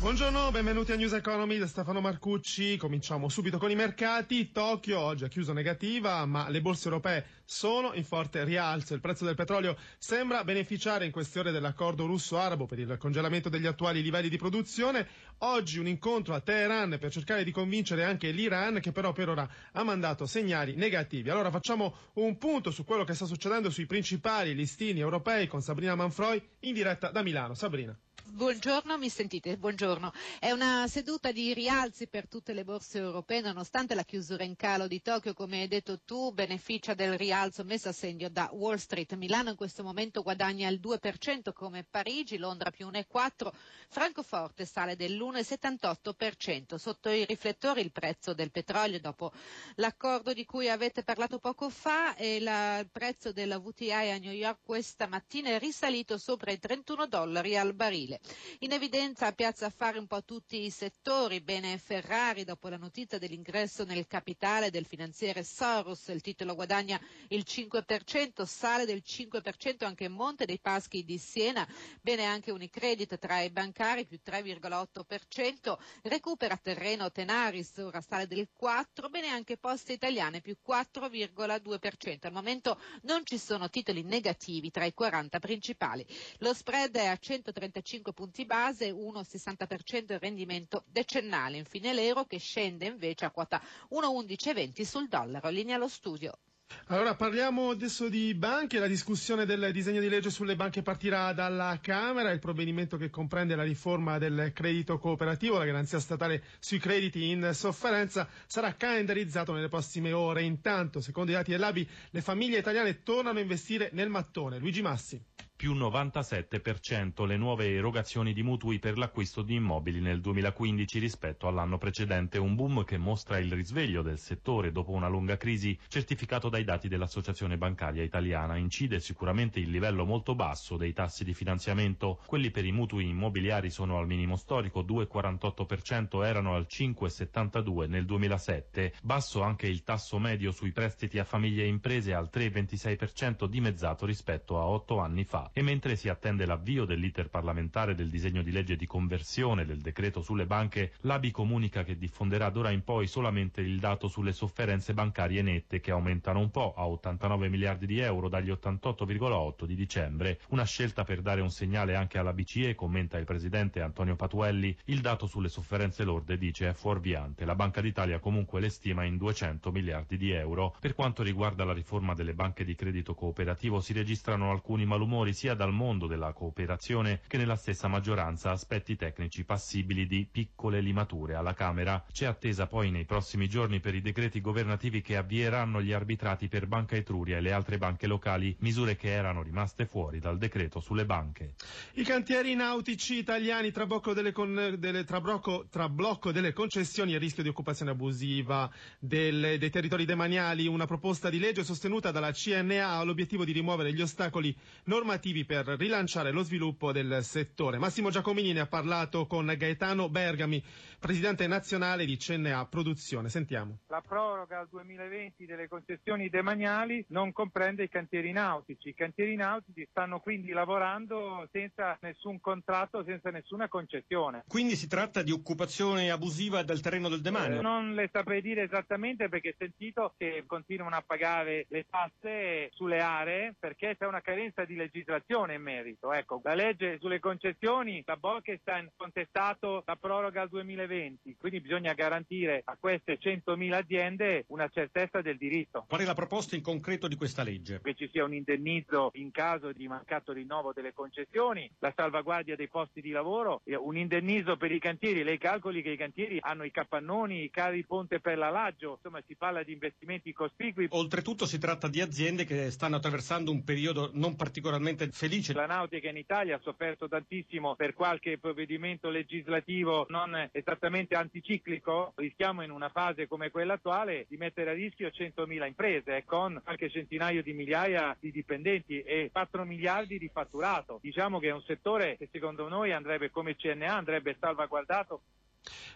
Buongiorno, benvenuti a News Economy da Stefano Marcucci. Cominciamo subito con i mercati. Tokyo oggi ha chiuso negativa, ma le borse europee sono in forte rialzo. Il prezzo del petrolio sembra beneficiare in queste ore dell'accordo russo-arabo per il congelamento degli attuali livelli di produzione. Oggi un incontro a Teheran per cercare di convincere anche l'Iran, che però per ora ha mandato segnali negativi. Allora facciamo un punto su quello che sta succedendo sui principali listini europei con Sabrina Manfroi in diretta da Milano. Sabrina. Buongiorno, mi sentite? Buongiorno. È una seduta di rialzi per tutte le borse europee, nonostante la chiusura in calo di Tokyo, come hai detto tu, beneficia del rialzo messo a segno da Wall Street. Milano in questo momento guadagna il 2% come Parigi, Londra più 1,4%, Francoforte sale dell'1,78%. Sotto i riflettori il prezzo del petrolio dopo l'accordo di cui avete parlato poco fa e la, il prezzo della VTI a New York questa mattina è risalito sopra i 31 dollari al barile. In evidenza Piazza Affari un po' tutti i settori, bene Ferrari dopo la notizia dell'ingresso nel capitale del finanziere Soros, il titolo guadagna il 5%, sale del 5% anche Monte dei Paschi di Siena, bene anche Unicredit tra i bancari più 3,8%, recupera terreno Tenaris, ora sale del 4%, bene anche Poste Italiane più 4,2%. Al momento non ci sono titoli negativi tra i 40 principali. Lo spread è a 135 5 punti base, 1,60% il rendimento decennale. Infine l'euro che scende invece a quota 1,1120 sul dollaro. Linea allo studio. Allora parliamo adesso di banche, la discussione del disegno di legge sulle banche partirà dalla Camera, il provvedimento che comprende la riforma del credito cooperativo, la garanzia statale sui crediti in sofferenza sarà calendarizzato nelle prossime ore. Intanto, secondo i dati dell'ABI, le famiglie italiane tornano a investire nel mattone. Luigi Massi più 97% le nuove erogazioni di mutui per l'acquisto di immobili nel 2015 rispetto all'anno precedente, un boom che mostra il risveglio del settore dopo una lunga crisi, certificato dai dati dell'Associazione Bancaria Italiana. Incide sicuramente il livello molto basso dei tassi di finanziamento, quelli per i mutui immobiliari sono al minimo storico, 2,48% erano al 5,72 nel 2007, basso anche il tasso medio sui prestiti a famiglie e imprese al 3,26% dimezzato rispetto a 8 anni fa e mentre si attende l'avvio dell'iter parlamentare del disegno di legge di conversione del decreto sulle banche, l'ABI comunica che diffonderà d'ora in poi solamente il dato sulle sofferenze bancarie nette che aumentano un po' a 89 miliardi di euro dagli 88,8 di dicembre, una scelta per dare un segnale anche alla BCE, commenta il presidente Antonio Patuelli, il dato sulle sofferenze lorde dice è fuorviante, la Banca d'Italia comunque le stima in 200 miliardi di euro. Per quanto riguarda la riforma delle banche di credito cooperativo si registrano alcuni malumori sia dal mondo della cooperazione che nella stessa maggioranza aspetti tecnici passibili di piccole limature. Alla Camera c'è attesa poi nei prossimi giorni per i decreti governativi che avvieranno gli arbitrati per Banca Etruria e le altre banche locali, misure che erano rimaste fuori dal decreto sulle banche. I cantieri nautici italiani tra blocco delle, con, delle, tra blocco, tra blocco delle concessioni e rischio di occupazione abusiva delle, dei territori demaniali, una proposta di legge sostenuta dalla CNA ha l'obiettivo di rimuovere gli ostacoli normativi operativi per rilanciare lo sviluppo del settore. Massimo Giacomini ne ha parlato con Gaetano Bergami, presidente nazionale di CNA Produzione. Sentiamo. La proroga al 2020 delle concessioni demaniali non comprende i cantieri nautici. I cantieri nautici stanno quindi lavorando senza nessun contratto, senza nessuna concessione. Quindi si tratta di occupazione abusiva del terreno del demanio? Eh, non le saprei dire esattamente perché ho sentito che continuano a pagare le tasse sulle aree perché c'è una carenza di legislazione legislazione in merito. Ecco, la legge sulle concessioni, la Bolkestein ha contestato la proroga al 2020, quindi bisogna garantire a queste 100.000 aziende una certezza del diritto. Qual è la proposta in concreto di questa legge? Che ci sia un indennizzo in caso di mancato rinnovo delle concessioni, la salvaguardia dei posti di lavoro, un indennizzo per i cantieri. Lei calcoli che i cantieri hanno i capannoni, i carri ponte per l'alaggio, insomma si parla di investimenti cospicui. Oltretutto si tratta di aziende che stanno attraversando un periodo non particolarmente felice. La nautica in Italia ha sofferto tantissimo per qualche provvedimento legislativo non esattamente anticiclico. Rischiamo in una fase come quella attuale di mettere a rischio 100.000 imprese con qualche centinaio di migliaia di dipendenti e 4 miliardi di fatturato. Diciamo che è un settore che secondo noi andrebbe come CNA andrebbe salvaguardato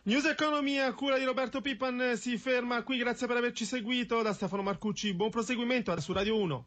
News Economy a cura di Roberto Pippan si ferma qui, grazie per averci seguito. Da Stefano Marcucci, buon proseguimento su Radio 1.